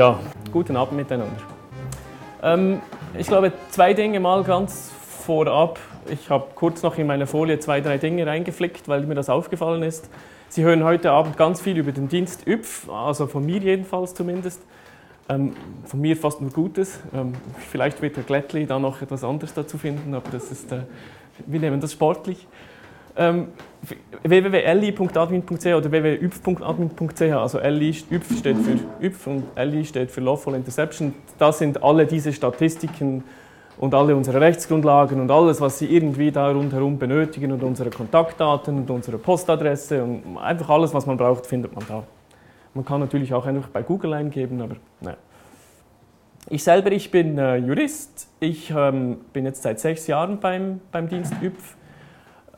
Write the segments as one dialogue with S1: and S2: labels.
S1: Ja, guten Abend miteinander. Ähm, ich glaube, zwei Dinge mal ganz vorab. Ich habe kurz noch in meine Folie zwei, drei Dinge reingeflickt, weil mir das aufgefallen ist. Sie hören heute Abend ganz viel über den Dienst ÜPF, also von mir jedenfalls zumindest. Ähm, von mir fast nur Gutes. Ähm, vielleicht wird Herr Glättli da noch etwas anderes dazu finden, aber das ist, äh, wir nehmen das sportlich. Ähm, www.li.admin.ch oder www.üpf.admin.ch, also LI, ÜPF steht für ÜPF und LI steht für Lawful Interception. Das sind alle diese Statistiken und alle unsere Rechtsgrundlagen und alles, was Sie irgendwie da rundherum benötigen und unsere Kontaktdaten und unsere Postadresse und einfach alles, was man braucht, findet man da. Man kann natürlich auch einfach bei Google eingeben, aber nein. Ich selber, ich bin äh, Jurist. Ich ähm, bin jetzt seit sechs Jahren beim, beim Dienst ÜPF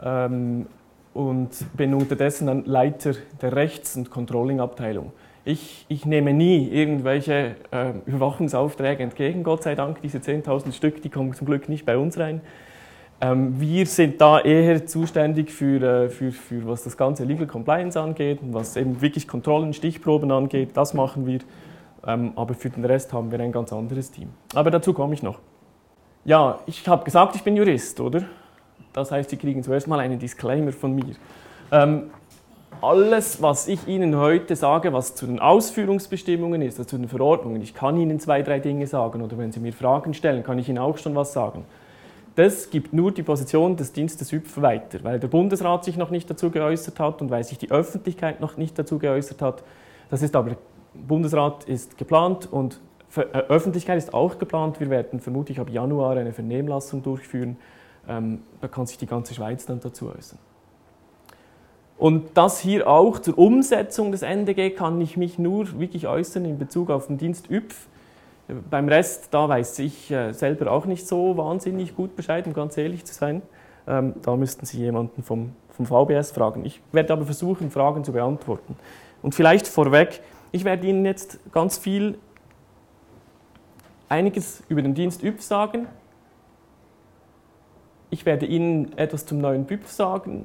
S1: ähm, und bin unterdessen dann Leiter der Rechts- und Controlling-Abteilung. Ich, ich, nehme nie irgendwelche äh, Überwachungsaufträge entgegen, Gott sei Dank. Diese 10.000 Stück, die kommen zum Glück nicht bei uns rein. Ähm, wir sind da eher zuständig für, äh, für, für, was das ganze Legal Compliance angeht und was eben wirklich Kontrollen, Stichproben angeht. Das machen wir. Ähm, aber für den Rest haben wir ein ganz anderes Team. Aber dazu komme ich noch. Ja, ich habe gesagt, ich bin Jurist, oder? Das heißt, Sie kriegen zuerst mal einen Disclaimer von mir. Ähm, alles, was ich Ihnen heute sage, was zu den Ausführungsbestimmungen ist, also zu den Verordnungen, ich kann Ihnen zwei, drei Dinge sagen oder wenn Sie mir Fragen stellen, kann ich Ihnen auch schon was sagen. Das gibt nur die Position des Dienstes ÜPF weiter, weil der Bundesrat sich noch nicht dazu geäußert hat und weil sich die Öffentlichkeit noch nicht dazu geäußert hat. Das ist aber, Bundesrat ist geplant und äh, Öffentlichkeit ist auch geplant. Wir werden vermutlich ab Januar eine Vernehmlassung durchführen ähm, da kann sich die ganze Schweiz dann dazu äußern. Und das hier auch zur Umsetzung des NDG kann ich mich nur wirklich äußern in Bezug auf den Dienst ÜPF. Beim Rest, da weiß ich äh, selber auch nicht so wahnsinnig gut Bescheid, um ganz ehrlich zu sein. Ähm, da müssten Sie jemanden vom, vom VBS fragen. Ich werde aber versuchen, Fragen zu beantworten. Und vielleicht vorweg, ich werde Ihnen jetzt ganz viel, einiges über den Dienst ÜPF sagen, ich werde Ihnen etwas zum neuen BIP sagen,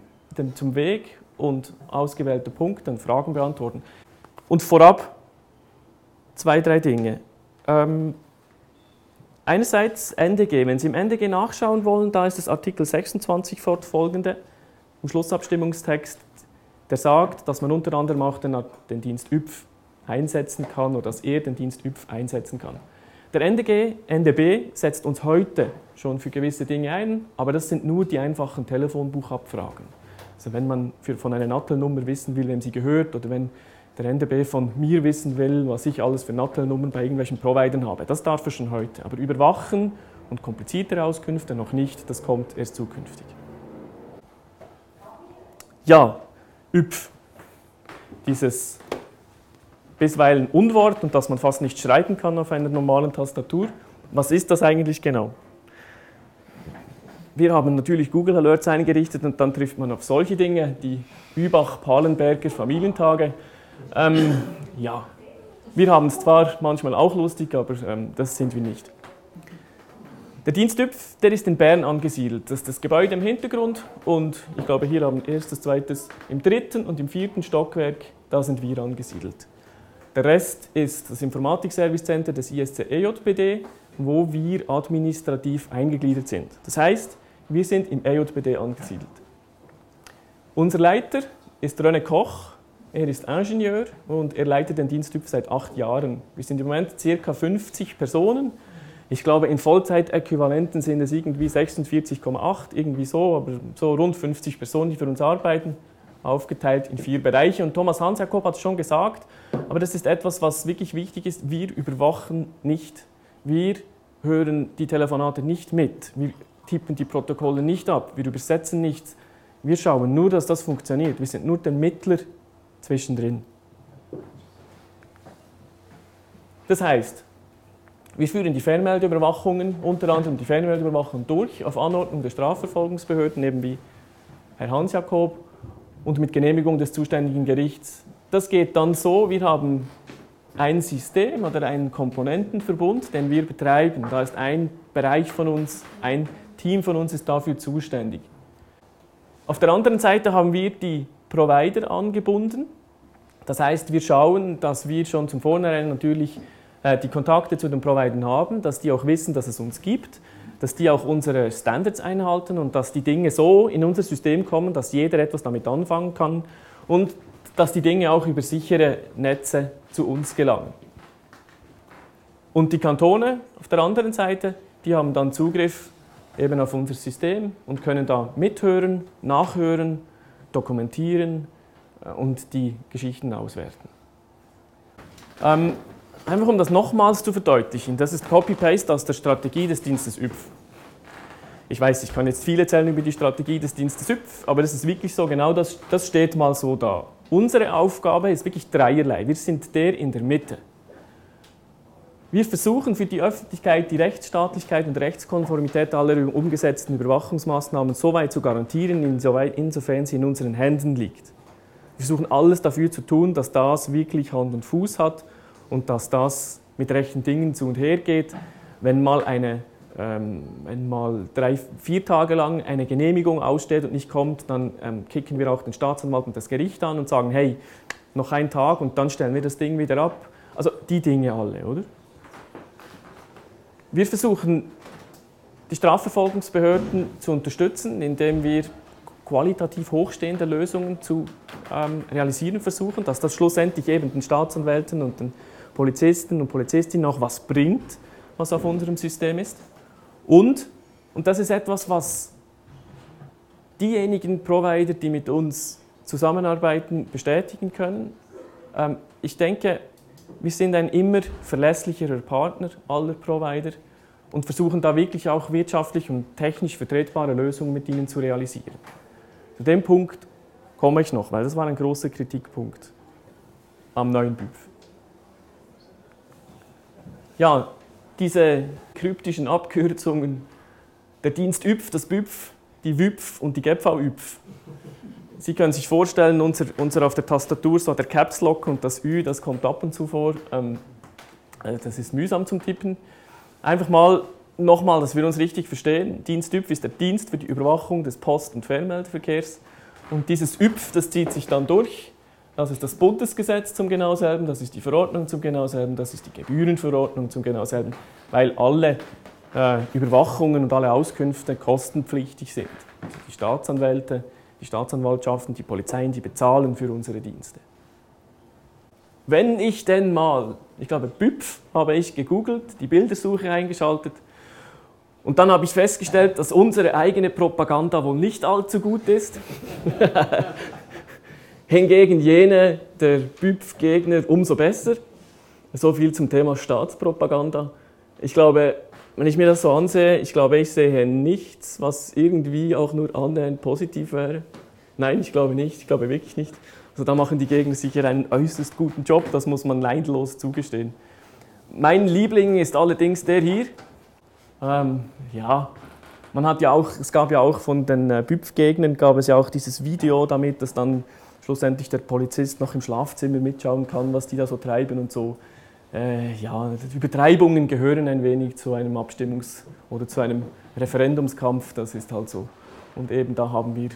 S1: zum Weg und ausgewählte Punkte und Fragen beantworten. Und vorab zwei, drei Dinge. Ähm, einerseits NDG. Wenn Sie im NDG nachschauen wollen, da ist das Artikel 26 fortfolgende im Schlussabstimmungstext, der sagt, dass man unter anderem auch den, den Dienst ÜPF einsetzen kann oder dass er den Dienst ÜPF einsetzen kann. Der NDG, NDB setzt uns heute schon für gewisse Dinge ein, aber das sind nur die einfachen Telefonbuchabfragen. Also wenn man für, von einer Nattelnummer wissen will, wem sie gehört, oder wenn der NDB von mir wissen will, was ich alles für Nattelnummern bei irgendwelchen Providern habe, das darf er schon heute. Aber überwachen und kompliziertere Auskünfte noch nicht, das kommt erst zukünftig. Ja, ÜPF. Dieses bisweilen Unwort und dass man fast nicht schreiben kann auf einer normalen Tastatur. Was ist das eigentlich genau? Wir haben natürlich Google Alerts eingerichtet und dann trifft man auf solche Dinge, die Übach-Palenberger Familientage. Ähm, ja, wir haben es zwar manchmal auch lustig, aber ähm, das sind wir nicht. Der Dienstüpf, der ist in Bern angesiedelt. Das ist das Gebäude im Hintergrund und ich glaube, hier haben erstes, zweites, im dritten und im vierten Stockwerk, da sind wir angesiedelt. Der Rest ist das Informatik-Service Center des ISC EJBD, wo wir administrativ eingegliedert sind. Das heißt, wir sind im EJBD angesiedelt. Unser Leiter ist René Koch. Er ist Ingenieur und er leitet den Diensttyp seit acht Jahren. Wir sind im Moment ca. 50 Personen. Ich glaube, in Vollzeitäquivalenten sind es irgendwie 46,8, irgendwie so, aber so rund 50 Personen, die für uns arbeiten aufgeteilt in vier Bereiche. Und Thomas Hans-Jakob hat es schon gesagt, aber das ist etwas, was wirklich wichtig ist. Wir überwachen nicht. Wir hören die Telefonate nicht mit. Wir tippen die Protokolle nicht ab. Wir übersetzen nichts. Wir schauen nur, dass das funktioniert. Wir sind nur der Mittler zwischendrin. Das heißt, wir führen die Fernmeldeüberwachungen, unter anderem die Fernmeldeüberwachung durch, auf Anordnung der Strafverfolgungsbehörden, eben wie Herr Hans-Jakob und mit Genehmigung des zuständigen Gerichts. Das geht dann so, wir haben ein System oder einen Komponentenverbund, den wir betreiben. Da ist ein Bereich von uns, ein Team von uns ist dafür zuständig. Auf der anderen Seite haben wir die Provider angebunden. Das heißt, wir schauen, dass wir schon zum Vornherein natürlich äh, die Kontakte zu den Providern haben, dass die auch wissen, dass es uns gibt, dass die auch unsere Standards einhalten und dass die Dinge so in unser System kommen, dass jeder etwas damit anfangen kann und dass die Dinge auch über sichere Netze zu uns gelangen. Und die Kantone auf der anderen Seite, die haben dann Zugriff eben auf unser System und können da mithören, nachhören, dokumentieren äh, und die Geschichten auswerten. Ähm, einfach um das nochmals zu verdeutlichen, das ist Copy-Paste aus der Strategie des Dienstes ÜPF. Ich weiß, ich kann jetzt viel erzählen über die Strategie des Dienstes ÜPF, aber es ist wirklich so, genau das, das steht mal so da. Unsere Aufgabe ist wirklich dreierlei. Wir sind der in der Mitte. Wir versuchen für die Öffentlichkeit die Rechtsstaatlichkeit und Rechtskonformität aller umgesetzten Überwachungsmaßnahmen so weit zu garantieren, insofern sie in unseren Händen liegt. Wir versuchen alles dafür zu tun, dass das wirklich Hand und Fuß hat und dass das mit rechten Dingen zu und her geht. Wenn mal, eine, ähm, wenn mal drei, vier Tage lang eine Genehmigung aussteht und nicht kommt, dann ähm, kicken wir auch den Staatsanwalt und das Gericht an und sagen, hey, noch ein Tag und dann stellen wir das Ding wieder ab. Also die Dinge alle, oder? Wir versuchen, die Strafverfolgungsbehörden zu unterstützen, indem wir qualitativ hochstehende Lösungen zu ähm, realisieren versuchen, dass das schlussendlich eben den Staatsanwälten und den Polizisten und Polizistinnen auch was bringt, was auf unserem System ist. Und, und das ist etwas, was diejenigen Provider, die mit uns zusammenarbeiten, bestätigen können. Ähm, ich denke, wir sind ein immer verlässlicherer Partner aller Provider und versuchen da wirklich auch wirtschaftlich und technisch vertretbare Lösungen mit ihnen zu realisieren. Zu dem Punkt komme ich noch, weil das war ein großer Kritikpunkt am neuen BÜPF. Ja, diese kryptischen Abkürzungen, der Dienst ÜPF, das BÜPF, die WÜPF und die GEPV-ÜPF. Sie können sich vorstellen, unser, unser auf der Tastatur so der Caps Lock und das Ü, das kommt ab und zu vor. Ähm, äh, das ist mühsam zum Tippen. Einfach mal nochmal, dass wir uns richtig verstehen. Dienst ÜPF ist der Dienst für die Überwachung des Post- und Fernmeldeverkehrs. Und dieses ÜPF, das zieht sich dann durch. Das ist das Bundesgesetz zum genau das ist die Verordnung zum genau das ist die Gebührenverordnung zum genau weil alle äh, Überwachungen und alle Auskünfte kostenpflichtig sind. Also die Staatsanwälte, die Staatsanwaltschaften, die Polizeien, die bezahlen für unsere Dienste. Wenn ich denn mal, ich glaube, BÜPF habe ich gegoogelt, die Bildersuche eingeschaltet und dann habe ich festgestellt, dass unsere eigene Propaganda wohl nicht allzu gut ist. Hingegen jene der BÜPF-Gegner umso besser. So viel zum Thema Staatspropaganda. Ich glaube, wenn ich mir das so ansehe, ich glaube, ich sehe nichts, was irgendwie auch nur annähernd positiv wäre. Nein, ich glaube nicht, ich glaube wirklich nicht. Also da machen die Gegner sicher einen äußerst guten Job, das muss man neidlos zugestehen. Mein Liebling ist allerdings der hier. Ähm, ja, man hat ja auch, es gab ja auch von den äh, BÜPF-Gegnern gab es ja auch dieses Video damit, dass dann schlussendlich der Polizist noch im Schlafzimmer mitschauen kann, was die da so treiben und so äh, ja, Übertreibungen gehören ein wenig zu einem Abstimmungs- oder zu einem Referendumskampf, das ist halt so. Und eben da haben wir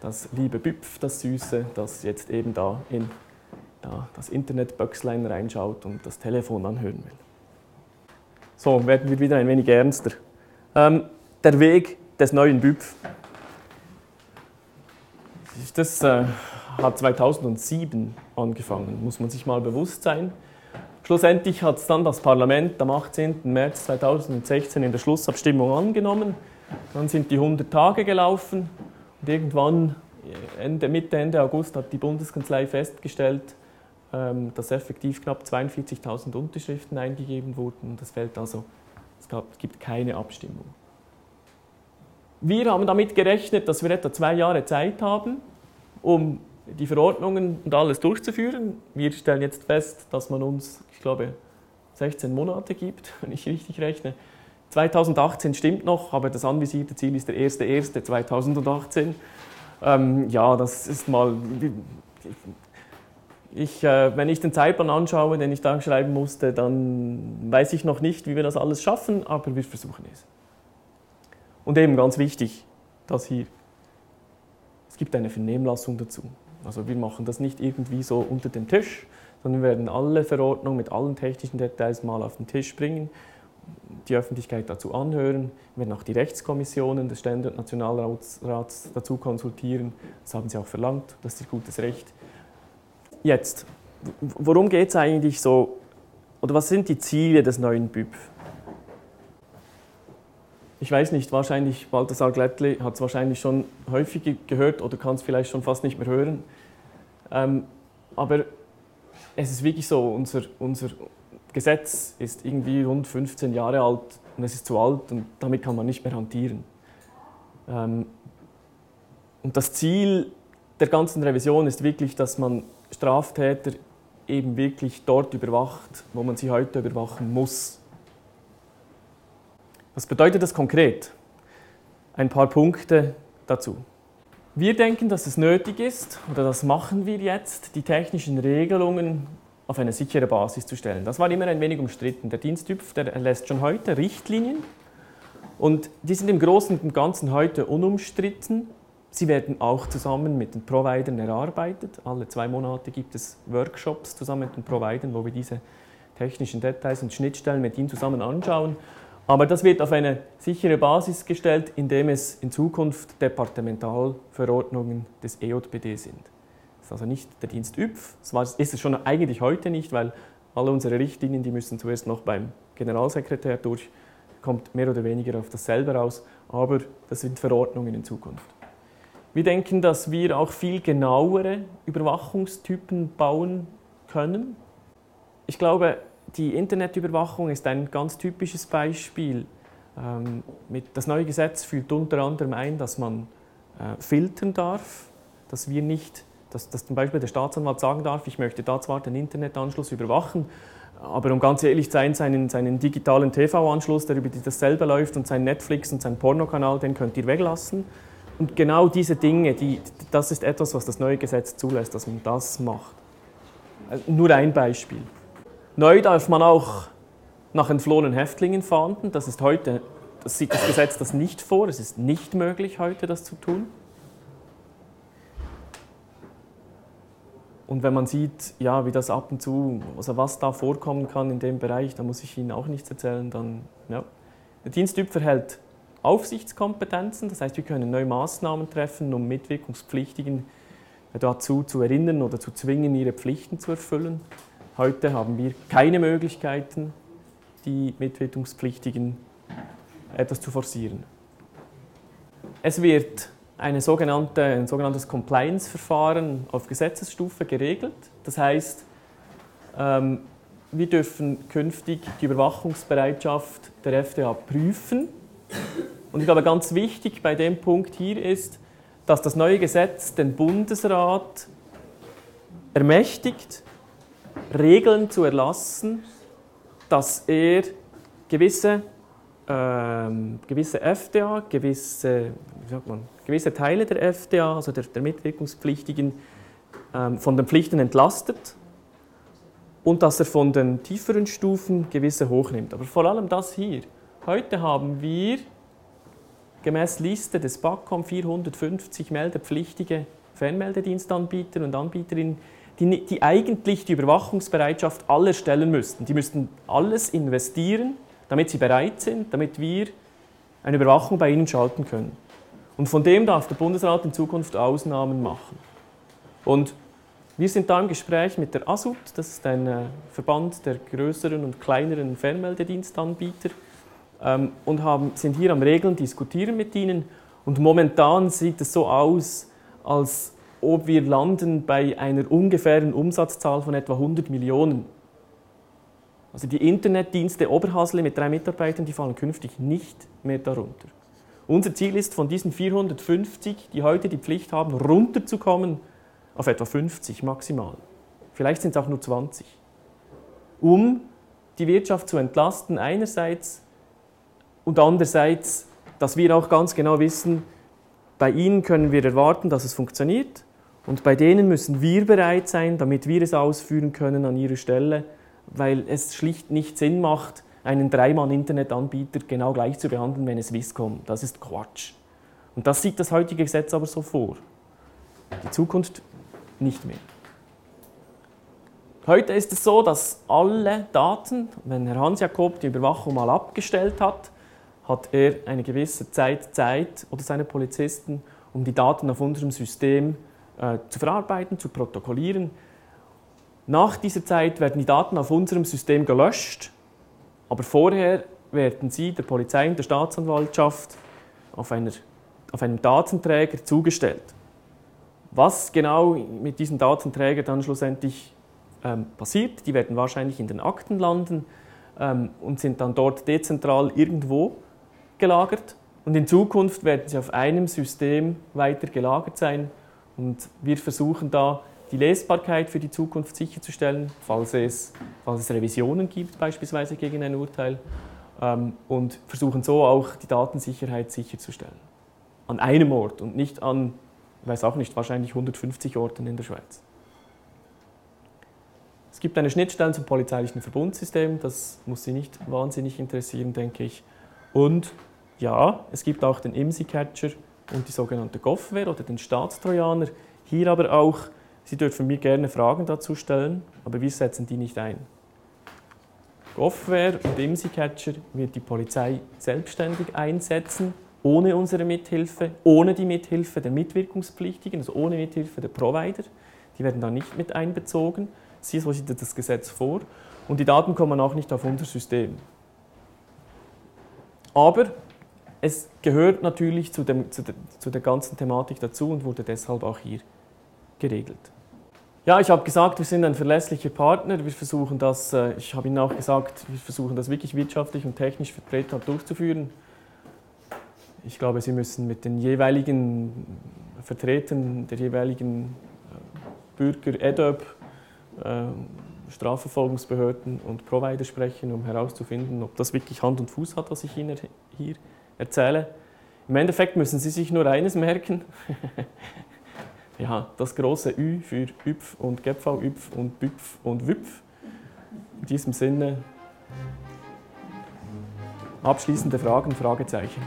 S1: das liebe Büpf, das Süße, das jetzt eben da in da das Internetböckslein reinschaut und das Telefon anhören will. So, werden wir wieder ein wenig ernster. Ähm, der Weg des neuen BÜPF. Das äh, hat 2007 angefangen, muss man sich mal bewusst sein. Schlussendlich hat es dann das Parlament am 18. März 2016 in der Schlussabstimmung angenommen. Dann sind die 100 Tage gelaufen und irgendwann, Ende, Mitte, Ende August, hat die Bundeskanzlei festgestellt, ähm, dass effektiv knapp 42.000 Unterschriften eingegeben wurden. Das fällt also, es gibt keine Abstimmung. Wir haben damit gerechnet, dass wir etwa zwei Jahre Zeit haben, um die Verordnungen und alles durchzuführen. Wir stellen jetzt fest, dass man uns, ich glaube, 16 Monate gibt, wenn ich richtig rechne. 2018 stimmt noch, aber das anvisierte Ziel ist der 1.1.2018. Ähm, ja, das ist mal. Ich, äh, wenn ich den Zeitplan anschaue, den ich da schreiben musste, dann weiß ich noch nicht, wie wir das alles schaffen, aber wir versuchen es. Und eben ganz wichtig, das hier. Es gibt eine Vernehmlassung dazu. Also wir machen das nicht irgendwie so unter den Tisch, sondern wir werden alle Verordnungen mit allen technischen Details mal auf den Tisch bringen, die Öffentlichkeit dazu anhören, wir werden auch die Rechtskommissionen des Stände- und Nationalrats dazu konsultieren. Das haben sie auch verlangt, das ist ihr gutes Recht. Jetzt, worum geht es eigentlich so, oder was sind die Ziele des neuen BIP? Ich weiß nicht, wahrscheinlich, Balthasar Glättli hat es wahrscheinlich schon häufig gehört oder kann es vielleicht schon fast nicht mehr hören. Ähm, aber es ist wirklich so, unser, unser Gesetz ist irgendwie rund 15 Jahre alt und es ist zu alt und damit kann man nicht mehr hantieren. Ähm, und das Ziel der ganzen Revision ist wirklich, dass man Straftäter eben wirklich dort überwacht, wo man sie heute überwachen muss. Was bedeutet das konkret? Ein paar Punkte dazu. Wir denken, dass es nötig ist, oder das machen wir jetzt, die technischen Regelungen auf eine sichere Basis zu stellen. Das war immer ein wenig umstritten. Der Diensttyp der erlässt schon heute Richtlinien und die sind im Großen und Ganzen heute unumstritten. Sie werden auch zusammen mit den Providern erarbeitet. Alle zwei Monate gibt es Workshops zusammen mit den Providern, wo wir diese technischen Details und Schnittstellen mit ihnen zusammen anschauen. Aber das wird auf eine sichere Basis gestellt, indem es in Zukunft Departementalverordnungen des EJPD sind. Das ist also nicht der Dienst ÜPF, das ist es schon eigentlich heute nicht, weil alle unsere Richtlinien, die müssen zuerst noch beim Generalsekretär durch, kommt mehr oder weniger auf dasselbe raus, aber das sind Verordnungen in Zukunft. Wir denken, dass wir auch viel genauere Überwachungstypen bauen können. Ich glaube, die Internetüberwachung ist ein ganz typisches Beispiel. Ähm, das neue Gesetz führt unter anderem ein, dass man äh, filtern darf, dass wir nicht, dass, dass zum Beispiel der Staatsanwalt sagen darf, ich möchte da zwar den Internetanschluss überwachen, aber um ganz ehrlich zu sein, seinen, seinen digitalen TV-Anschluss, der über dasselbe läuft und sein Netflix und sein Pornokanal, den könnt ihr weglassen. Und genau diese Dinge, die, das ist etwas, was das neue Gesetz zulässt, dass man das macht. Also nur ein Beispiel. Neu darf man auch nach entflohenen Häftlingen fahnden. Das ist heute, das sieht das Gesetz das nicht vor. Es ist nicht möglich, heute das zu tun. Und wenn man sieht, ja, wie das ab und zu, also was da vorkommen kann in dem Bereich, da muss ich Ihnen auch nichts erzählen, dann, ja. Der Diensttyp verhält Aufsichtskompetenzen, das heißt, wir können neue Maßnahmen treffen, um Mitwirkungspflichtigen dazu zu erinnern oder zu zwingen, ihre Pflichten zu erfüllen. Heute haben wir keine Möglichkeiten, die Mitwirkungspflichtigen etwas zu forcieren. Es wird eine sogenannte, ein sogenanntes Compliance-Verfahren auf Gesetzesstufe geregelt. Das heißt, ähm, wir dürfen künftig die Überwachungsbereitschaft der FDA prüfen. Und ich glaube, ganz wichtig bei dem Punkt hier ist, dass das neue Gesetz den Bundesrat ermächtigt, Regeln zu erlassen, dass er gewisse, ähm, gewisse FDA, gewisse, wie sagt man, gewisse Teile der FDA, also der, der Mitwirkungspflichtigen, ähm, von den Pflichten entlastet und dass er von den tieferen Stufen gewisse hochnimmt. Aber vor allem das hier. Heute haben wir gemäß Liste des BACOM 450 meldepflichtige Fernmeldedienstanbieter und Anbieterinnen, die, die eigentlich die Überwachungsbereitschaft aller stellen müssten. Die müssten alles investieren, damit sie bereit sind, damit wir eine Überwachung bei ihnen schalten können. Und von dem darf der Bundesrat in Zukunft Ausnahmen machen. Und wir sind da im Gespräch mit der ASUT, das ist ein äh, Verband der größeren und kleineren Fernmeldedienstanbieter, ähm, und haben, sind hier am Regeln, diskutieren mit ihnen. Und momentan sieht es so aus, als ob wir landen bei einer ungefähren Umsatzzahl von etwa 100 Millionen. Also die Internetdienste Oberhasle mit drei Mitarbeitern, die fallen künftig nicht mehr darunter. Unser Ziel ist, von diesen 450, die heute die Pflicht haben, runterzukommen auf etwa 50 maximal. Vielleicht sind es auch nur 20. Um die Wirtschaft zu entlasten einerseits und andererseits, dass wir auch ganz genau wissen, bei ihnen können wir erwarten, dass es funktioniert und bei denen müssen wir bereit sein, damit wir es ausführen können an ihrer Stelle, weil es schlicht nicht Sinn macht, einen Dreimann-Internetanbieter genau gleich zu behandeln, wenn es Swisscom. Das ist Quatsch. Und das sieht das heutige Gesetz aber so vor. Die Zukunft nicht mehr. Heute ist es so, dass alle Daten, wenn Herr Hans-Jakob die Überwachung mal abgestellt hat, hat er eine gewisse Zeit Zeit oder seine Polizisten, um die Daten auf unserem System äh, zu verarbeiten, zu protokollieren. Nach dieser Zeit werden die Daten auf unserem System gelöscht, aber vorher werden sie der Polizei und der Staatsanwaltschaft auf, einer, auf einem Datenträger zugestellt. Was genau mit diesen Datenträgern dann schlussendlich ähm, passiert, die werden wahrscheinlich in den Akten landen ähm, und sind dann dort dezentral irgendwo gelagert. Und in Zukunft werden sie auf einem System weiter gelagert sein. Und wir versuchen da die Lesbarkeit für die Zukunft sicherzustellen, falls es, falls es Revisionen gibt, beispielsweise gegen ein Urteil, ähm, und versuchen so auch die Datensicherheit sicherzustellen. An einem Ort und nicht an, ich weiß auch nicht, wahrscheinlich 150 Orten in der Schweiz. Es gibt eine Schnittstelle zum polizeilichen Verbundsystem, das muss Sie nicht wahnsinnig interessieren, denke ich. Und ja, es gibt auch den IMSI-Catcher und die sogenannte Goffware oder den Staatstrojaner. Hier aber auch Sie dürfen mir gerne Fragen dazu stellen, aber wir setzen die nicht ein. Goffware und IMSI-Catcher wird die Polizei selbstständig einsetzen, ohne unsere Mithilfe, ohne die Mithilfe der Mitwirkungspflichtigen, also ohne Mithilfe der Provider. Die werden da nicht mit einbezogen. So sieht das Gesetz vor. Und die Daten kommen auch nicht auf unser System. Aber es gehört natürlich zu, dem, zu, der, zu der ganzen Thematik dazu und wurde deshalb auch hier geregelt. Ja, ich habe gesagt, wir sind ein verlässlicher Partner. Wir versuchen das, äh, ich habe Ihnen auch gesagt, wir versuchen das wirklich wirtschaftlich und technisch vertretbar durchzuführen. Ich glaube, Sie müssen mit den jeweiligen Vertretern der jeweiligen äh, Bürger, EDOP, äh, Strafverfolgungsbehörden und Provider sprechen, um herauszufinden, ob das wirklich Hand und Fuß hat, was ich Ihnen hier erzähle. Im Endeffekt müssen Sie sich nur eines merken. ja, das große Ü für Üpf und GV, Üpf und Büpf und Wüpf. In diesem Sinne abschließende Fragen, Fragezeichen.